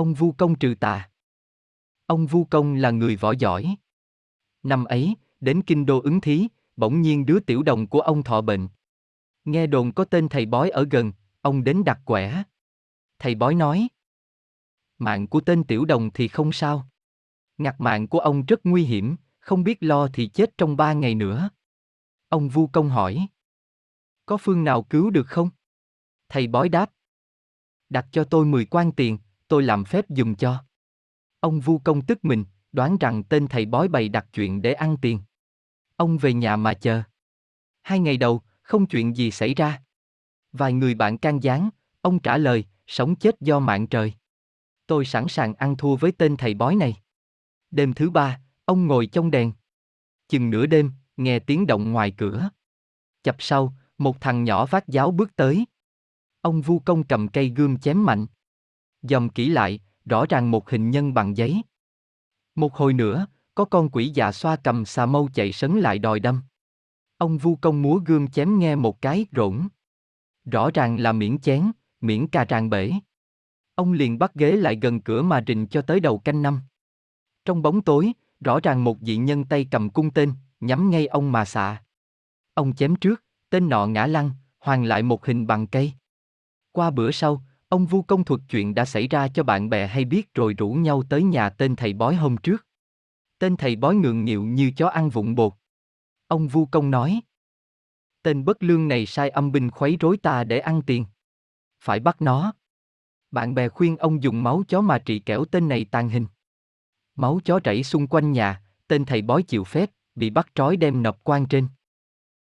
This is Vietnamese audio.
Ông Vu Công trừ tà. Ông Vu Công là người võ giỏi. Năm ấy, đến kinh đô ứng thí, bỗng nhiên đứa tiểu đồng của ông thọ bệnh. Nghe đồn có tên thầy bói ở gần, ông đến đặt quẻ. Thầy bói nói. Mạng của tên tiểu đồng thì không sao. Ngặt mạng của ông rất nguy hiểm, không biết lo thì chết trong ba ngày nữa. Ông Vu Công hỏi. Có phương nào cứu được không? Thầy bói đáp. Đặt cho tôi 10 quan tiền, tôi làm phép dùng cho. Ông Vu Công tức mình, đoán rằng tên thầy bói bày đặt chuyện để ăn tiền. Ông về nhà mà chờ. Hai ngày đầu, không chuyện gì xảy ra. Vài người bạn can gián, ông trả lời, sống chết do mạng trời. Tôi sẵn sàng ăn thua với tên thầy bói này. Đêm thứ ba, ông ngồi trong đèn. Chừng nửa đêm, nghe tiếng động ngoài cửa. Chập sau, một thằng nhỏ vác giáo bước tới. Ông Vu Công cầm cây gươm chém mạnh. Dòm kỹ lại, rõ ràng một hình nhân bằng giấy. Một hồi nữa, có con quỷ dạ xoa cầm xà mâu chạy sấn lại đòi đâm. Ông Vu Công múa gươm chém nghe một cái rỗng. Rõ ràng là miễn chén, miễn cà tràng bể. Ông liền bắt ghế lại gần cửa mà rình cho tới đầu canh năm. Trong bóng tối, rõ ràng một dị nhân tay cầm cung tên, nhắm ngay ông mà xạ. Ông chém trước, tên nọ ngã lăn, hoàn lại một hình bằng cây. Qua bữa sau, ông Vu Công thuật chuyện đã xảy ra cho bạn bè hay biết rồi rủ nhau tới nhà tên thầy bói hôm trước. Tên thầy bói ngượng nghịu như chó ăn vụn bột. Ông Vu Công nói. Tên bất lương này sai âm binh khuấy rối ta để ăn tiền. Phải bắt nó. Bạn bè khuyên ông dùng máu chó mà trị kẻo tên này tàn hình. Máu chó chảy xung quanh nhà, tên thầy bói chịu phép, bị bắt trói đem nộp quan trên.